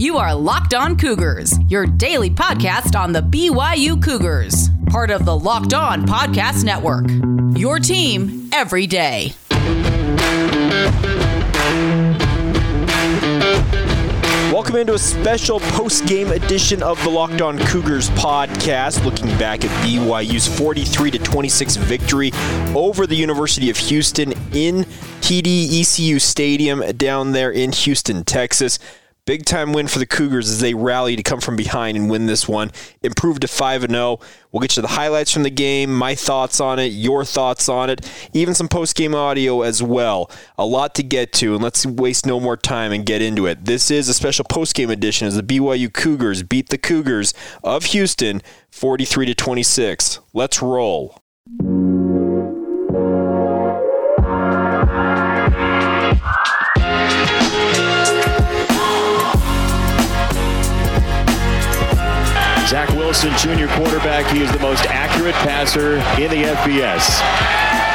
You are Locked On Cougars, your daily podcast on the BYU Cougars, part of the Locked On Podcast Network. Your team every day. Welcome into a special post game edition of the Locked On Cougars podcast, looking back at BYU's 43 26 victory over the University of Houston in TDECU Stadium down there in Houston, Texas. Big time win for the Cougars as they rally to come from behind and win this one. Improved to 5 0. We'll get you the highlights from the game, my thoughts on it, your thoughts on it, even some post game audio as well. A lot to get to, and let's waste no more time and get into it. This is a special post game edition as the BYU Cougars beat the Cougars of Houston 43 to 26. Let's roll. Wilson, junior quarterback. He is the most accurate passer in the FBS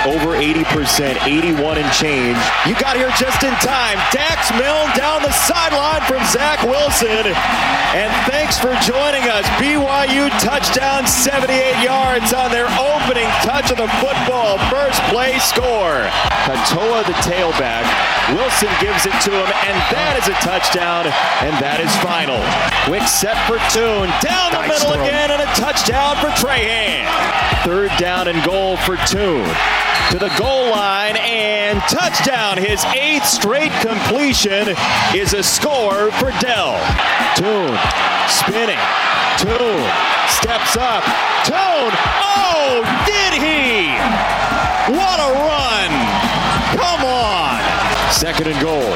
over 80%, 81 and change. You got here just in time. Dax Milne down the sideline from Zach Wilson. And thanks for joining us. BYU touchdown, 78 yards on their opening touch of the football. First play score. Katoa, the tailback. Wilson gives it to him, and that is a touchdown, and that is final. Quick set for Tune. Down the nice middle throw. again, and a touchdown for Trahan. Third down and goal for Tune to the goal line and touchdown. His eighth straight completion is a score for Dell. Tune spinning. Tune steps up. Tune. Oh, did he? What a run. Second and goal.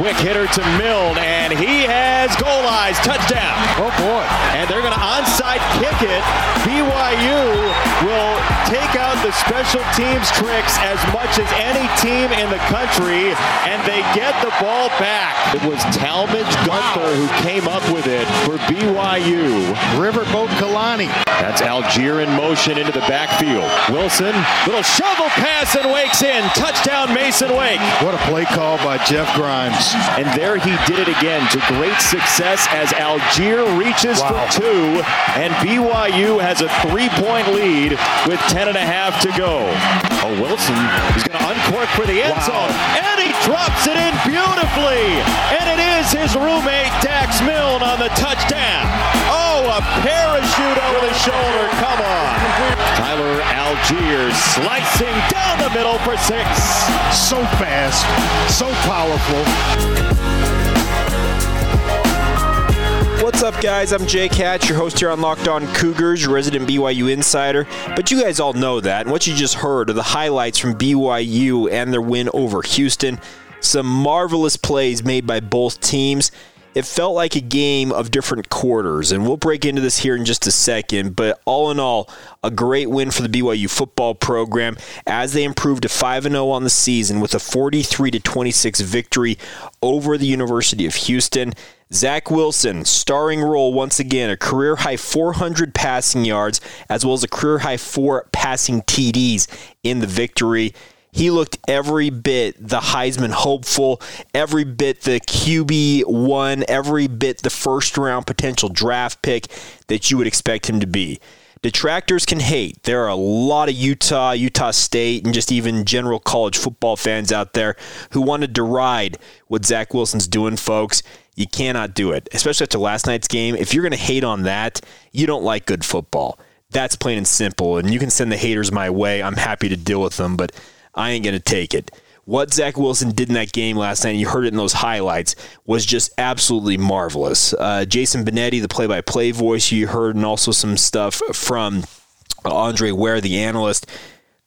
Quick hitter to Milne, and he has goal eyes. Touchdown. Oh, boy. And they're going to onside kick it. BYU will take out the special teams tricks as much as any team in the country, and they get the ball back. It was Talmadge Gunther wow. who came up with it for BYU. Riverboat Kalani. That's Allgeier in motion into the backfield. Wilson, little shovel pass and Wake's in. Touchdown Mason Wake. What a play call by Jeff Grimes. And there he did it again to great success as Allgeier reaches wow. for two, and BYU has a three-point lead with 10 and a half to go. Oh, Wilson is going to uncork for the end wow. zone, and he drops it in beautifully. And it is his roommate Dax Milne on the touchdown. Oh, a parachute over the shoulder. Come on. Tyler Allgeier slicing down the middle for six. So fast, so powerful. What's up, guys? I'm Jay Hatch, your host here on Locked On Cougars, resident BYU insider. But you guys all know that. And what you just heard are the highlights from BYU and their win over Houston. Some marvelous plays made by both teams it felt like a game of different quarters, and we'll break into this here in just a second. But all in all, a great win for the BYU football program as they improved to 5 0 on the season with a 43 26 victory over the University of Houston. Zach Wilson, starring role once again, a career high 400 passing yards, as well as a career high four passing TDs in the victory. He looked every bit the Heisman hopeful, every bit the QB one, every bit the first round potential draft pick that you would expect him to be. Detractors can hate. There are a lot of Utah, Utah State, and just even general college football fans out there who want to deride what Zach Wilson's doing, folks. You cannot do it, especially after last night's game. If you're going to hate on that, you don't like good football. That's plain and simple. And you can send the haters my way. I'm happy to deal with them. But I ain't going to take it. What Zach Wilson did in that game last night, and you heard it in those highlights, was just absolutely marvelous. Uh, Jason Benetti, the play by play voice, you heard, and also some stuff from Andre Ware, the analyst.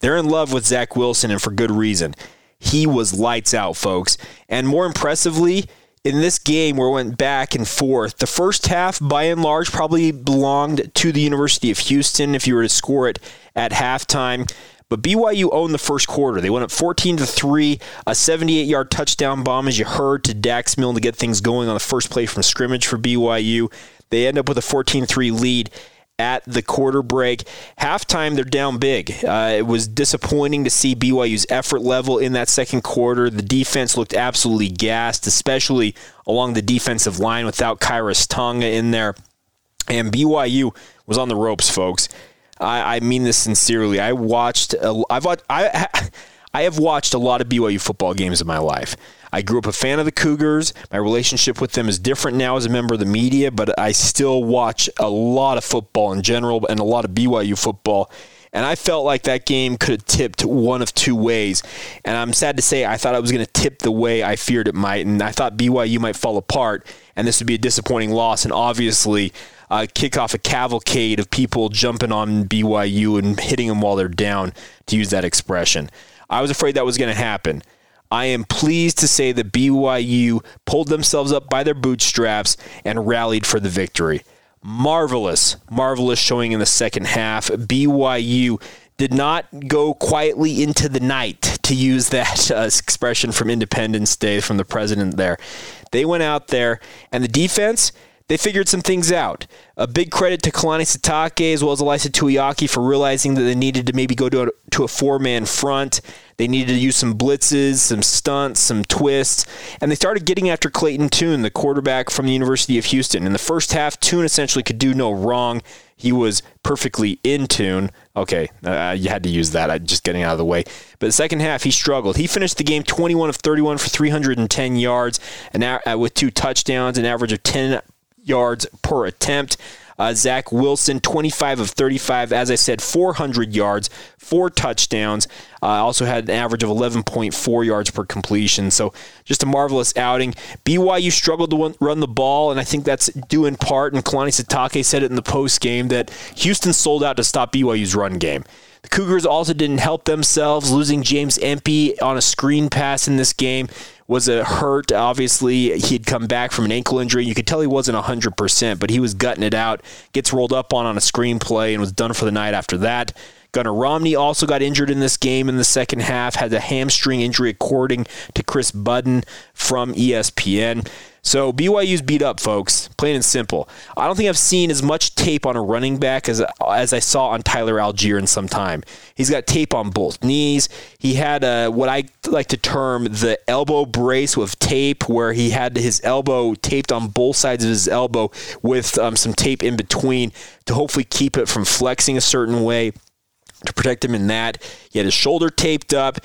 They're in love with Zach Wilson, and for good reason. He was lights out, folks. And more impressively, in this game where it went back and forth, the first half, by and large, probably belonged to the University of Houston if you were to score it at halftime. But BYU owned the first quarter. They went up 14 to 3, a 78 yard touchdown bomb, as you heard, to Dax Milne to get things going on the first play from scrimmage for BYU. They end up with a 14 3 lead at the quarter break. Halftime, they're down big. Uh, it was disappointing to see BYU's effort level in that second quarter. The defense looked absolutely gassed, especially along the defensive line without Khyiris Tonga in there. And BYU was on the ropes, folks. I, I mean this sincerely. I watched. I've watched. I. I have watched a lot of BYU football games in my life. I grew up a fan of the Cougars. My relationship with them is different now as a member of the media, but I still watch a lot of football in general and a lot of BYU football. And I felt like that game could have tipped one of two ways. And I'm sad to say I thought I was going to tip the way I feared it might. And I thought BYU might fall apart and this would be a disappointing loss. And obviously, uh, kick off a cavalcade of people jumping on BYU and hitting them while they're down, to use that expression. I was afraid that was going to happen. I am pleased to say that BYU pulled themselves up by their bootstraps and rallied for the victory. Marvelous, marvelous showing in the second half. BYU did not go quietly into the night, to use that uh, expression from Independence Day from the president there. They went out there, and the defense they figured some things out. A big credit to Kalani Sitake as well as Ilaisa Tuiaki for realizing that they needed to maybe go to a, to a four man front. They needed to use some blitzes, some stunts, some twists, and they started getting after Clayton Tune, the quarterback from the University of Houston. In the first half, Tune essentially could do no wrong. He was perfectly in tune. Okay, uh, you had to use that. I'm just getting out of the way. But the second half, he struggled. He finished the game 21 of 31 for 310 yards, and uh, with two touchdowns, an average of 10 yards per attempt. Uh, Zach Wilson, 25 of 35. As I said, 400 yards, four touchdowns. Uh, also had an average of 11.4 yards per completion. So just a marvelous outing. BYU struggled to run the ball, and I think that's due in part. And Kalani Sitake said it in the post game that Houston sold out to stop BYU's run game. The Cougars also didn't help themselves, losing James Empey on a screen pass in this game was a hurt. Obviously, he'd come back from an ankle injury. You could tell he wasn't 100%, but he was gutting it out. Gets rolled up on on a screenplay and was done for the night after that. Gunnar Romney also got injured in this game in the second half, had a hamstring injury, according to Chris Budden from ESPN. So BYU's beat up, folks. Plain and simple. I don't think I've seen as much tape on a running back as as I saw on Tyler Allgeier in some time. He's got tape on both knees. He had a, what I like to term the elbow brace with tape, where he had his elbow taped on both sides of his elbow with um, some tape in between to hopefully keep it from flexing a certain way to protect him in that. He had his shoulder taped up.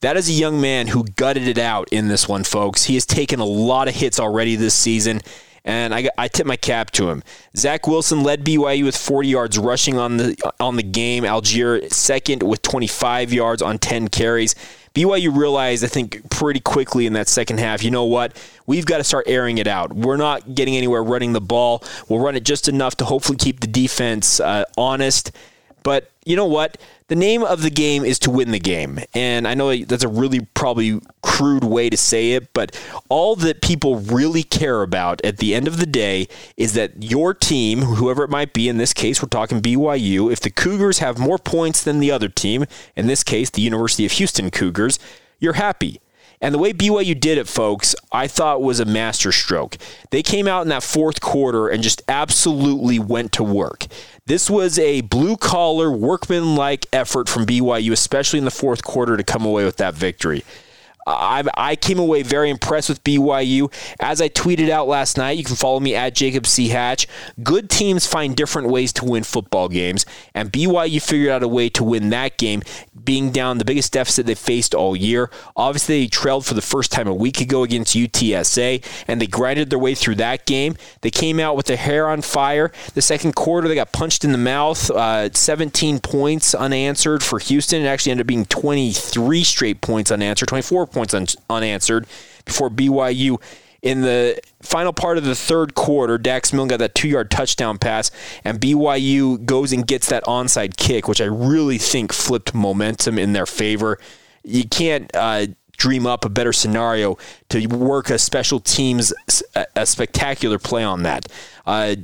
That is a young man who gutted it out in this one, folks. He has taken a lot of hits already this season, and I, I tip my cap to him. Zach Wilson led BYU with 40 yards rushing on the on the game. Allgeier second with 25 yards on 10 carries. BYU realized, I think, pretty quickly in that second half, you know what? We've got to start airing it out. We're not getting anywhere running the ball. We'll run it just enough to hopefully keep the defense uh, honest. But you know what? The name of the game is to win the game. And I know that's a really probably crude way to say it, but all that people really care about at the end of the day is that your team, whoever it might be, in this case, we're talking BYU, if the Cougars have more points than the other team, in this case, the University of Houston Cougars, you're happy. And the way BYU did it, folks, I thought was a masterstroke. They came out in that fourth quarter and just absolutely went to work. This was a blue collar, workman like effort from BYU, especially in the fourth quarter, to come away with that victory. I, I came away very impressed with BYU. As I tweeted out last night, you can follow me at Jacob C. Hatch. Good teams find different ways to win football games, and BYU figured out a way to win that game, being down the biggest deficit they faced all year. Obviously, they trailed for the first time a week ago against UTSA, and they grinded their way through that game. They came out with their hair on fire. The second quarter, they got punched in the mouth. Uh, 17 points unanswered for Houston. It actually ended up being 23 straight points unanswered, 24 points un- unanswered before BYU in the final part of the third quarter, Dax Milne got that two yard touchdown pass, and BYU goes and gets that onside kick, which I really think flipped momentum in their favor. You can't uh, dream up a better scenario to work a special teams, a spectacular play on that. Uh,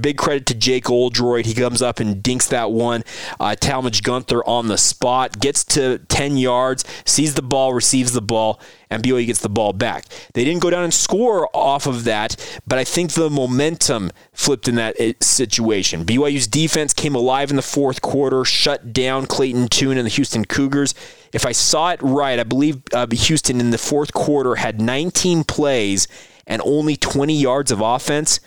big credit to Jake Oldroyd. He comes up and dinks that one. Uh, Talmadge Gunther on the spot, gets to 10 yards, sees the ball, receives the ball, and BYU gets the ball back. They didn't go down and score off of that, but I think the momentum flipped in that eh, situation. BYU's defense came alive in the fourth quarter, shut down Clayton Tune and the Houston Cougars. If I saw it right, I believe uh, Houston in the fourth quarter had 19 plays and only 20 yards of offense,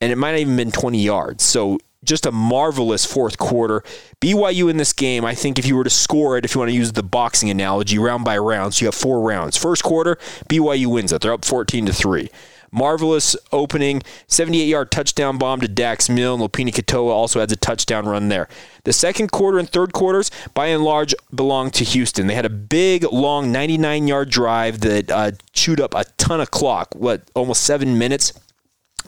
and it might have even been 20 yards. So just a marvelous fourth quarter. BYU in this game, I think if you were to score it, if you want to use the boxing analogy, round by round, so you have four rounds. First quarter, BYU wins it. They're up 14 to 3. Marvelous opening, 78 yard touchdown bomb to Dax Milne. Lopini Katoa also adds a touchdown run there. The second quarter and third quarters, by and large, belong to Houston. They had a big, long 99 yard drive that uh, chewed up a ton of clock, what, almost seven minutes?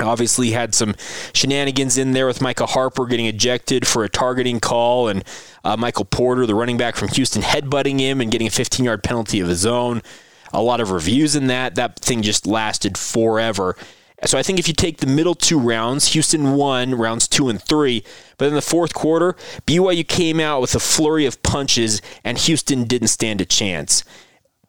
Obviously, had some shenanigans in there with Micah Harper getting ejected for a targeting call, and uh, Michael Porter, the running back from Houston, headbutting him and getting a 15 yard penalty of his own. A lot of reviews in that. That thing just lasted forever. So I think if you take the middle two rounds, Houston won rounds two and three, but in the fourth quarter, BYU came out with a flurry of punches, and Houston didn't stand a chance.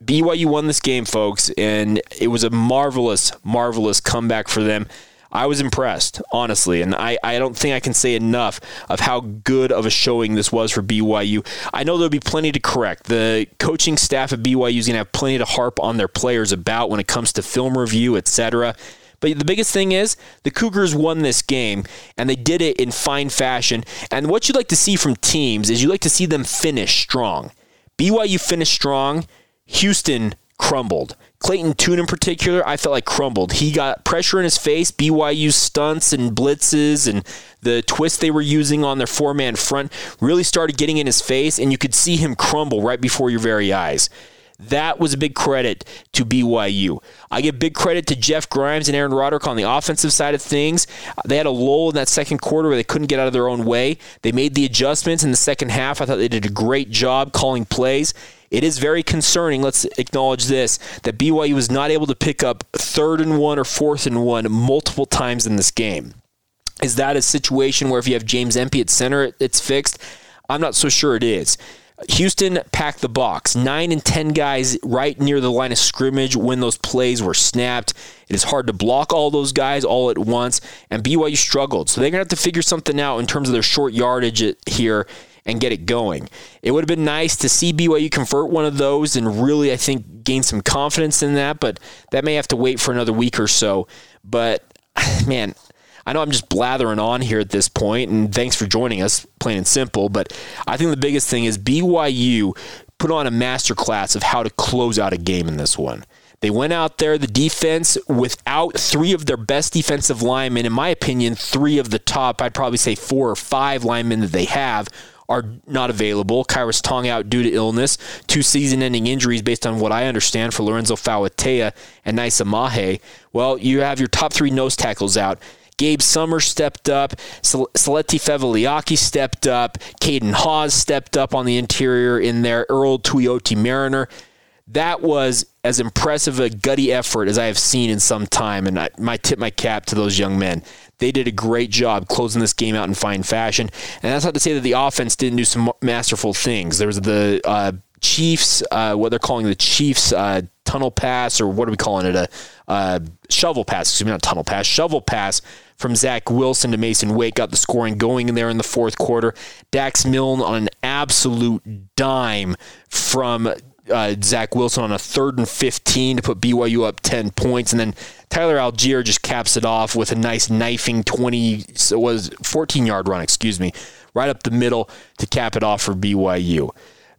BYU won this game, folks, and it was a marvelous, marvelous comeback for them. I was impressed, honestly, and I, I don't think I can say enough of how good of a showing this was for BYU. I know there'll be plenty to correct. The coaching staff at BYU is going to have plenty to harp on their players about when it comes to film review, etc. But the biggest thing is the Cougars won this game and they did it in fine fashion. And what you'd like to see from teams is you like to see them finish strong. BYU finished strong. Houston crumbled. Clayton Tune in particular, I felt like crumbled. He got pressure in his face, BYU stunts and blitzes and the twist they were using on their four man front really started getting in his face, and you could see him crumble right before your very eyes. That was a big credit to BYU. I give big credit to Jeff Grimes and Aaron Roderick on the offensive side of things. They had a lull in that second quarter where they couldn't get out of their own way. They made the adjustments in the second half. I thought they did a great job calling plays. It is very concerning, let's acknowledge this, that BYU was not able to pick up third and one or fourth and one multiple times in this game. Is that a situation where if you have James Empey at center, it's fixed? I'm not so sure it is. Houston packed the box. Nine and 10 guys right near the line of scrimmage when those plays were snapped. It is hard to block all those guys all at once, and BYU struggled. So they're going to have to figure something out in terms of their short yardage here and get it going. It would have been nice to see BYU convert one of those and really, I think, gain some confidence in that, but that may have to wait for another week or so. But man, I know I'm just blathering on here at this point, and thanks for joining us, plain and simple. But I think the biggest thing is BYU put on a masterclass of how to close out a game in this one. They went out there, the defense, without three of their best defensive linemen, in my opinion, three of the top, I'd probably say four or five linemen that they have are not available. Khyiris Tonga out due to illness. Two season ending injuries, based on what I understand, for Lorenzo Fauatea and Naisa Mahe. Well, you have your top three nose tackles out. Gabe Summers stepped up. Saleti Fevaliaki stepped up. Caden Haws stepped up on the interior in there. Earl Tuioti Mariner. That was as impressive a gutty effort as I have seen in some time, and I might tip my cap to those young men. They did a great job closing this game out in fine fashion, and that's not to say that the offense didn't do some masterful things. There was the uh, Chiefs, uh, what they're calling the Chiefs uh, tunnel pass, or what are we calling it? A uh, shovel pass, excuse me, not tunnel pass, shovel pass from Zach Wilson to Mason Wake got the scoring going in there in the fourth quarter. Dax Milne on an absolute dime from uh, Zach Wilson on a third and 15 to put BYU up 10 points. And then Tyler Allgeier just caps it off with a nice knifing 20, so was 14 yard run, excuse me, right up the middle to cap it off for BYU.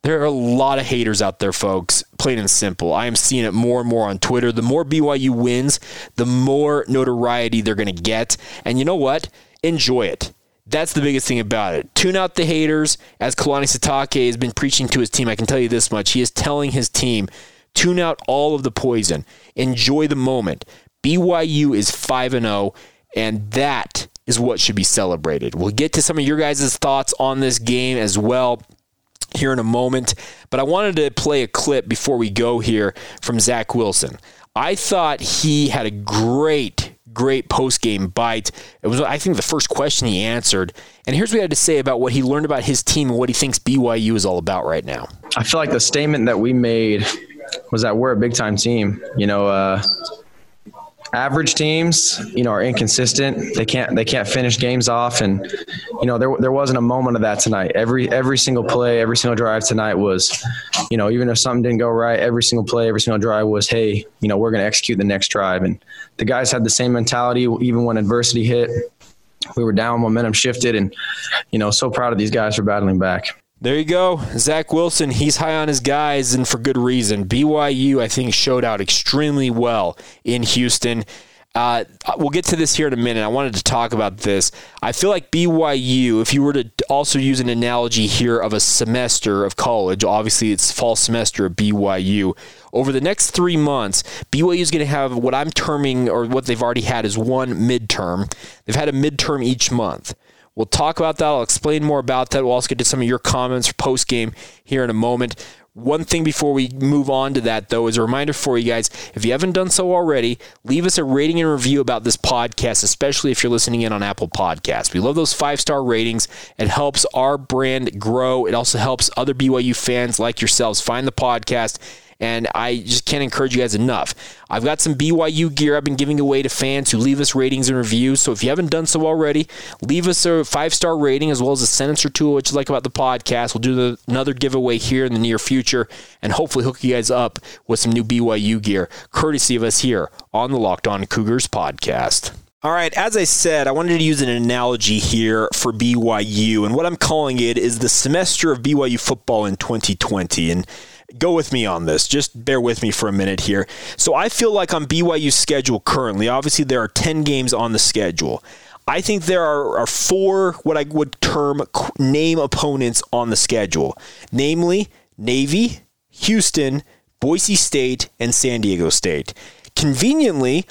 There are a lot of haters out there, folks. Plain and simple. I am seeing it more and more on Twitter. The more BYU wins, the more notoriety they're going to get. And you know what? Enjoy it. That's the biggest thing about it. Tune out the haters. As Kalani Sitake has been preaching to his team, I can tell you this much. He is telling his team, tune out all of the poison. Enjoy the moment. BYU is 5 0, and that is what should be celebrated. We'll get to some of your guys' thoughts on this game as well here in a moment. But I wanted to play a clip before we go here from Zach Wilson. I thought he had a great, great post game bite. It was, I think, the first question he answered. And here's what he had to say about what he learned about his team and what he thinks BYU is all about right now. I feel like the statement that we made was that we're a big time team. You know, uh, average teams, you know, are inconsistent. They can't they can't finish games off, and you know there there wasn't a moment of that tonight. Every every single play, every single drive tonight was, you know, even if something didn't go right, every single play, every single drive was, hey, you know, we're going to execute the next drive, and the guys had the same mentality even when adversity hit. We were down, momentum shifted, and you know, so proud of these guys for battling back. There you go. Zach Wilson, he's high on his guys, and for good reason. BYU, I think, showed out extremely well in Houston. Uh, we'll get to this here in a minute. I wanted to talk about this. I feel like BYU, if you were to also use an analogy here of a semester of college, obviously it's fall semester of BYU. Over the next three months, BYU is going to have what I'm terming, or what they've already had, is one midterm. They've had a midterm each month. We'll talk about that. I'll explain more about that. We'll also get to some of your comments post game here in a moment. One thing before we move on to that, though, is a reminder for you guys if you haven't done so already, leave us a rating and review about this podcast, especially if you're listening in on Apple Podcasts. We love those five star ratings. It helps our brand grow. It also helps other BYU fans like yourselves find the podcast and I just can't encourage you guys enough. I've got some BYU gear I've been giving away to fans who leave us ratings and reviews. So if you haven't done so already, leave us a five star rating as well as a sentence or two what you like about the podcast. We'll do the, another giveaway here in the near future and hopefully hook you guys up with some new BYU gear, courtesy of us here on the Locked On Cougars podcast. All right, as I said, I wanted to use an analogy here for BYU, and what I'm calling it is the semester of BYU football in 2020. And go with me on this. Just bear with me for a minute here. So I feel like on BYU's schedule currently, obviously there are 10 games on the schedule. I think there are, are four what I would term name opponents on the schedule, namely Navy, Houston, Boise State, and San Diego State. Conveniently,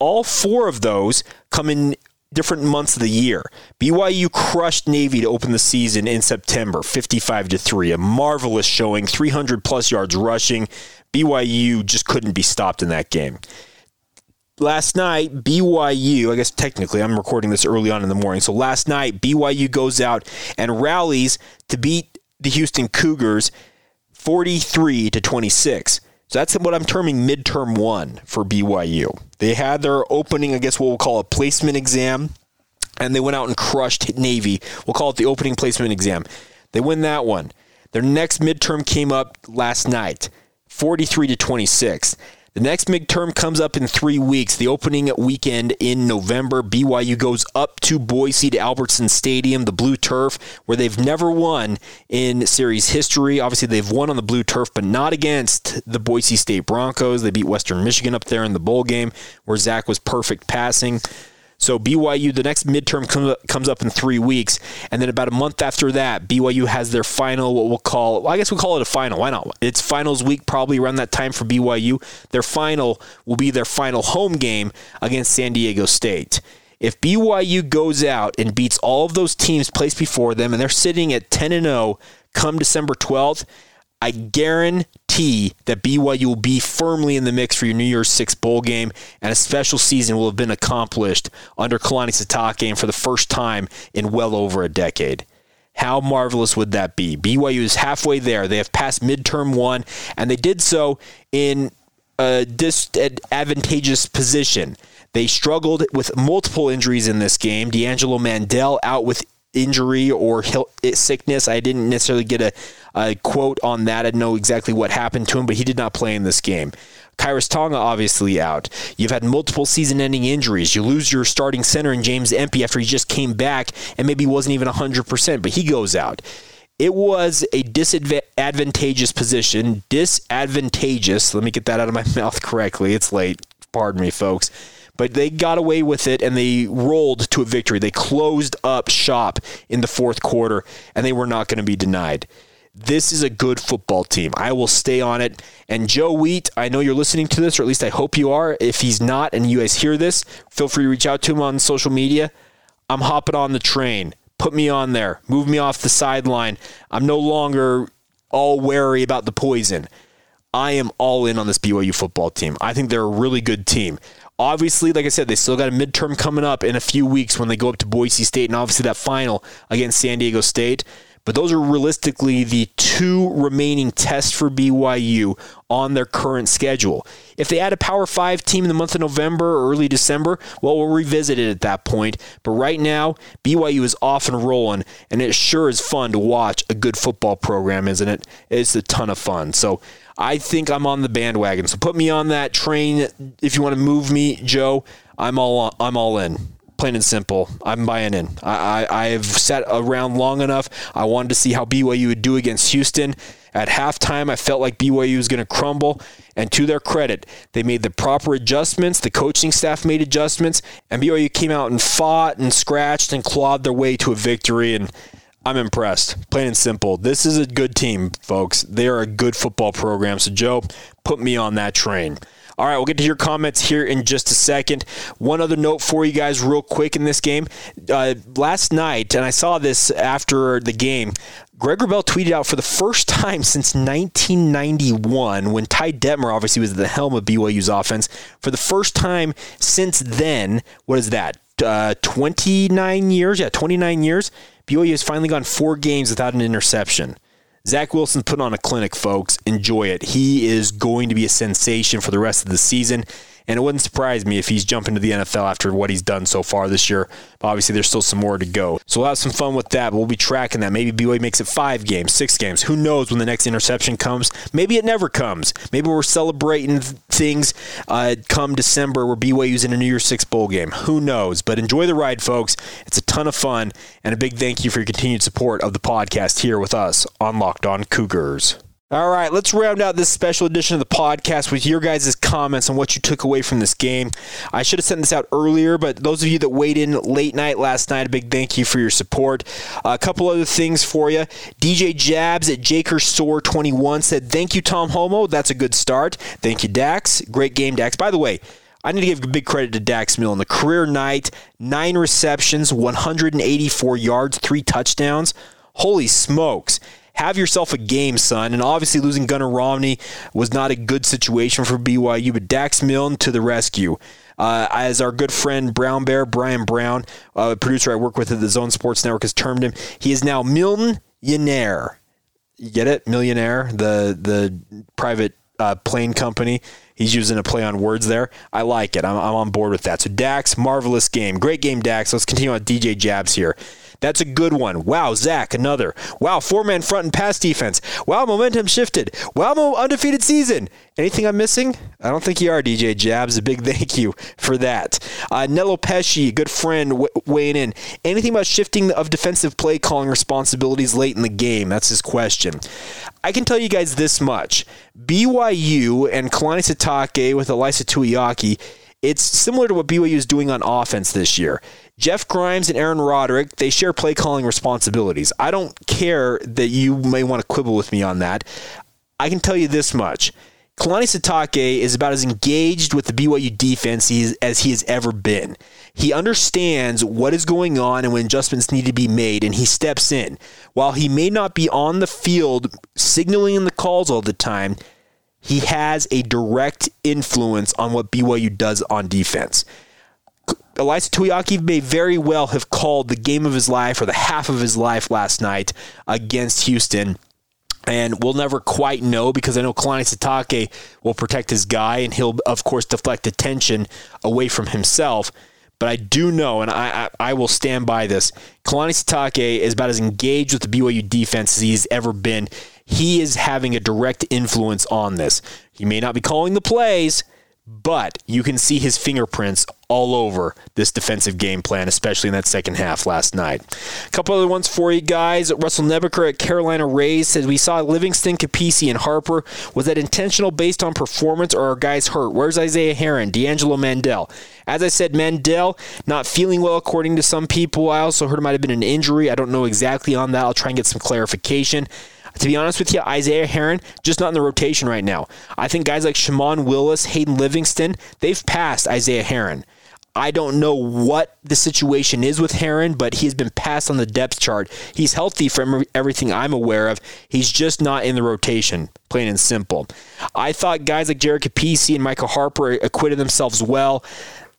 all four of those come in different months of the year. BYU crushed Navy to open the season in September, 55 to 3. A marvelous showing, 300 plus yards rushing. BYU just couldn't be stopped in that game. Last night, BYU, I guess technically I'm recording this early on in the morning. So last night, BYU goes out and rallies to beat the Houston Cougars 43 to 26. So that's what I'm terming midterm one for BYU. They had their opening, I guess what we'll call a placement exam, and they went out and crushed Navy. We'll call it the opening placement exam. They win that one. Their next midterm came up last night, 43 to 26. The next midterm comes up in three weeks. The opening weekend in November, BYU goes up to Boise to Albertson Stadium, the blue turf, where they've never won in series history. Obviously, they've won on the blue turf, but not against the Boise State Broncos. They beat Western Michigan up there in the bowl game, where Zach was perfect passing. So BYU, the next midterm comes up in three weeks, and then about a month after that, BYU has their final. What we'll call, well, I guess we'll call it a final. Why not? It's finals week, probably around that time for BYU. Their final will be their final home game against San Diego State. If BYU goes out and beats all of those teams placed before them, and they're sitting at 10 and 0 come December 12th, I guarantee that BYU will be firmly in the mix for your New Year's Six bowl game, and a special season will have been accomplished under Kalani Sitake and for the first time in well over a decade. How marvelous would that be? BYU is halfway there. They have passed midterm one, and they did so in a disadvantageous position. They struggled with multiple injuries in this game. D'Angelo Mandell out with injury or sickness. I didn't necessarily get a, a quote on that. I know exactly what happened to him, but he did not play in this game. Khyiris Tonga obviously out. You've had multiple season-ending injuries. You lose your starting center in James Empey after he just came back and maybe wasn't even 100%, but he goes out. It was a disadvantageous position. Disadvantageous. Let me get that out of my mouth correctly. It's late. Pardon me, folks but they got away with it and they rolled to a victory. They closed up shop in the fourth quarter and they were not going to be denied. This is a good football team. I will stay on it. And Joe Wheat, I know you're listening to this, or at least I hope you are. If he's not and you guys hear this, feel free to reach out to him on social media. I'm hopping on the train. Put me on there. Move me off the sideline. I'm no longer all wary about the poison. I am all in on this BYU football team. I think they're a really good team Obviously, like I said, they still got a midterm coming up in a few weeks when they go up to Boise State, and obviously that final against San Diego State. But those are realistically the two remaining tests for BYU on their current schedule. If they add a Power 5 team in the month of November or early December, well, we'll revisit it at that point. But right now, BYU is off and rolling, and it sure is fun to watch a good football program, isn't it? It's a ton of fun. So I think I'm on the bandwagon. So put me on that train if you want to move me, Joe. I'm all I'm all in plain and simple. I'm buying in. I, I, I've sat around long enough. I wanted to see how BYU would do against Houston. At halftime, I felt like BYU was going to crumble. And to their credit, they made the proper adjustments. The coaching staff made adjustments. And BYU came out and fought and scratched and clawed their way to a victory. And I'm impressed. Plain and simple. This is a good team, folks. They are a good football program. So, Joe, put me on that train. All right, we'll get to your comments here in just a second. One other note for you guys, real quick, in this game. Uh, last night, and I saw this after the game, Greg Wrubell tweeted out for the first time since 1991, when Ty Detmer obviously was at the helm of BYU's offense. For the first time since then, what is that? Uh, 29 years? Yeah, 29 years. BYU has finally gone four games without an interception. Zach Wilson put on a clinic, folks. Enjoy it. He is going to be a sensation for the rest of the season. And it wouldn't surprise me if he's jumping to the NFL after what he's done so far this year. But obviously, there's still some more to go. So we'll have some fun with that. But we'll be tracking that. Maybe BYU makes it five games, six games. Who knows when the next interception comes? Maybe it never comes. Maybe we're celebrating things uh, come December where BYU's in a New Year's Six bowl game. Who knows? But enjoy the ride, folks. It's a ton of fun. And a big thank you for your continued support of the podcast here with us on Locked On Cougars. All right, let's round out this special edition of the podcast with your guys' comments on what you took away from this game. I should have sent this out earlier, but those of you that weighed in late night last night, a big thank you for your support. Uh, a couple other things for you. DJ Jabs at Jakersore21 said, Thank you, Tom Holmoe. That's a good start. Thank you, Dax. Great game, Dax. By the way, I need to give big credit to Dax Milne. The career night, nine receptions, 184 yards, three touchdowns. Holy smokes have yourself a game, son. And obviously, losing Gunnar Romney was not a good situation for BYU, but Dax Milne to the rescue. Uh, as our good friend Brown Bear, Brian Brown, uh, producer I work with at the Zone Sports Network, has termed him, he is now Milton Yanair. You get it? Millionaire, the, the private uh, plane company. He's using a play on words there. I like it. I'm, I'm on board with that. So, Dax, marvelous game. Great game, Dax. Let's continue on DJ Jabs here. That's a good one. Wow, Zach, another. Wow, four man front and pass defense. Wow, momentum shifted. Wow, undefeated season. Anything I'm missing? I don't think you are, DJ Jabs. A big thank you for that. Uh, Nello Pesci, good friend, w- weighing in. Anything about shifting of defensive play calling responsibilities late in the game? That's his question. I can tell you guys this much BYU and Kalani Sitake with Ilaisa Tuiaki it's similar to what BYU is doing on offense this year. Jeff Grimes and Aaron Roderick, they share play calling responsibilities. I don't care that you may want to quibble with me on that. I can tell you this much. Kalani Sitake is about as engaged with the BYU defense as he has ever been. He understands what is going on and when adjustments need to be made, and he steps in. While he may not be on the field signaling in the calls all the time, he has a direct influence on what BYU does on defense. Ilaisa Tuiaki may very well have called the game of his life or the half of his life last night against Houston. And we'll never quite know because I know Kalani Sitake will protect his guy and he'll, of course, deflect attention away from himself. But I do know, and I, I, I will stand by this, Kalani Sitake is about as engaged with the BYU defense as he's ever been he is having a direct influence on this. He may not be calling the plays, but you can see his fingerprints all over this defensive game plan, especially in that second half last night. A couple other ones for you guys. Russell Nebeker at Carolina Rays says we saw Livingston, Kapisi, and Harper. Was that intentional based on performance or are guys hurt? Where's Isaiah Herron, D'Angelo Mandell? As I said, Mandell not feeling well according to some people. I also heard it might have been an injury. I don't know exactly on that. I'll try and get some clarification. To be honest with you, Isaiah Herron, just not in the rotation right now. I think guys like Shammond Willis, Hayden Livingston, they've passed Isaiah Herron. I don't know what the situation is with Herron, but he has been passed on the depth chart. He's healthy from everything I'm aware of. He's just not in the rotation, plain and simple. I thought guys like Jared Kapisi and Michael Harper acquitted themselves well.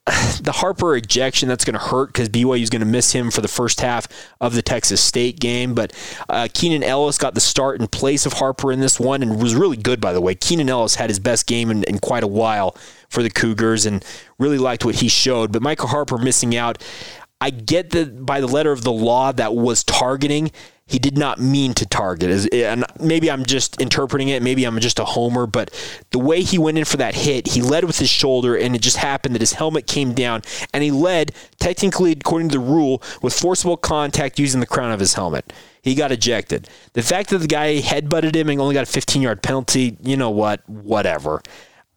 the Harper ejection that's going to hurt because BYU is going to miss him for the first half of the Texas State game. But uh, Keenan Ellis got the start in place of Harper in this one and was really good, by the way. Keenan Ellis had his best game in, in quite a while for the Cougars and really liked what he showed. But Michael Harper missing out. I get that by the letter of the law that was targeting he did not mean to target. And maybe I'm just interpreting it. Maybe I'm just a homer. But the way he went in for that hit, he led with his shoulder, and it just happened that his helmet came down, and he led, technically, according to the rule, with forcible contact using the crown of his helmet. He got ejected. The fact that the guy headbutted him and only got a 15 yard penalty, you know what? Whatever.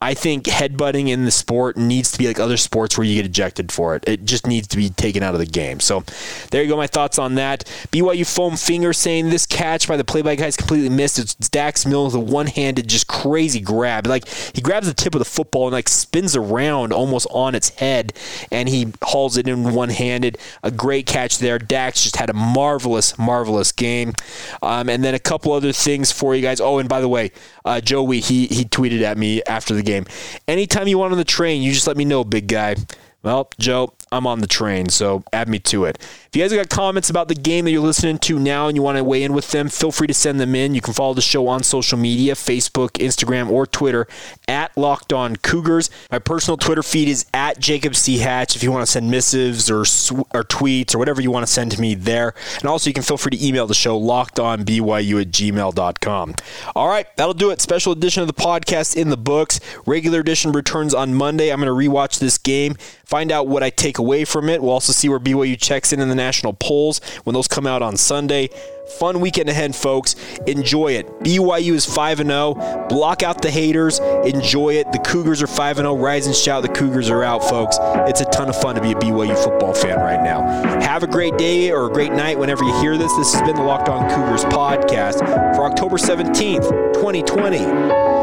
I think headbutting in the sport needs to be like other sports where you get ejected for it. It just needs to be taken out of the game. So there you go, my thoughts on that. BYU foam finger saying this catch by the play-by guy is completely missed. It's Dax with a one-handed, just crazy grab. Like he grabs the tip of the football and like spins around almost on its head, and he hauls it in one-handed. A great catch there. Dax just had a marvelous, marvelous game. Um, and then a couple other things for you guys. Oh, and by the way, uh, Joey he he tweeted at me after the game game. Anytime you want on the train, you just let me know, big guy. Well, Joe, I'm on the train, so add me to it. If you guys got comments about the game that you're listening to now and you want to weigh in with them, feel free to send them in. You can follow the show on social media Facebook, Instagram, or Twitter at Locked On Cougars. My personal Twitter feed is at Jacob C. Hatch if you want to send missives or, or tweets or whatever you want to send to me there. And also, you can feel free to email the show lockedonbyu at gmail.com. All right, that'll do it. Special edition of the podcast in the books. Regular edition returns on Monday. I'm going to rewatch this game, find out what I take away from it. We'll also see where BYU checks in in the national polls when those come out on Sunday. Fun weekend ahead, folks. Enjoy it. BYU is 5 0. Block out the haters. Enjoy it. The Cougars are 5 0. Rise and shout. The Cougars are out, folks. It's a ton of fun to be a BYU football fan right now. Have a great day or a great night whenever you hear this. This has been the Locked On Cougars podcast for October 17th, 2020.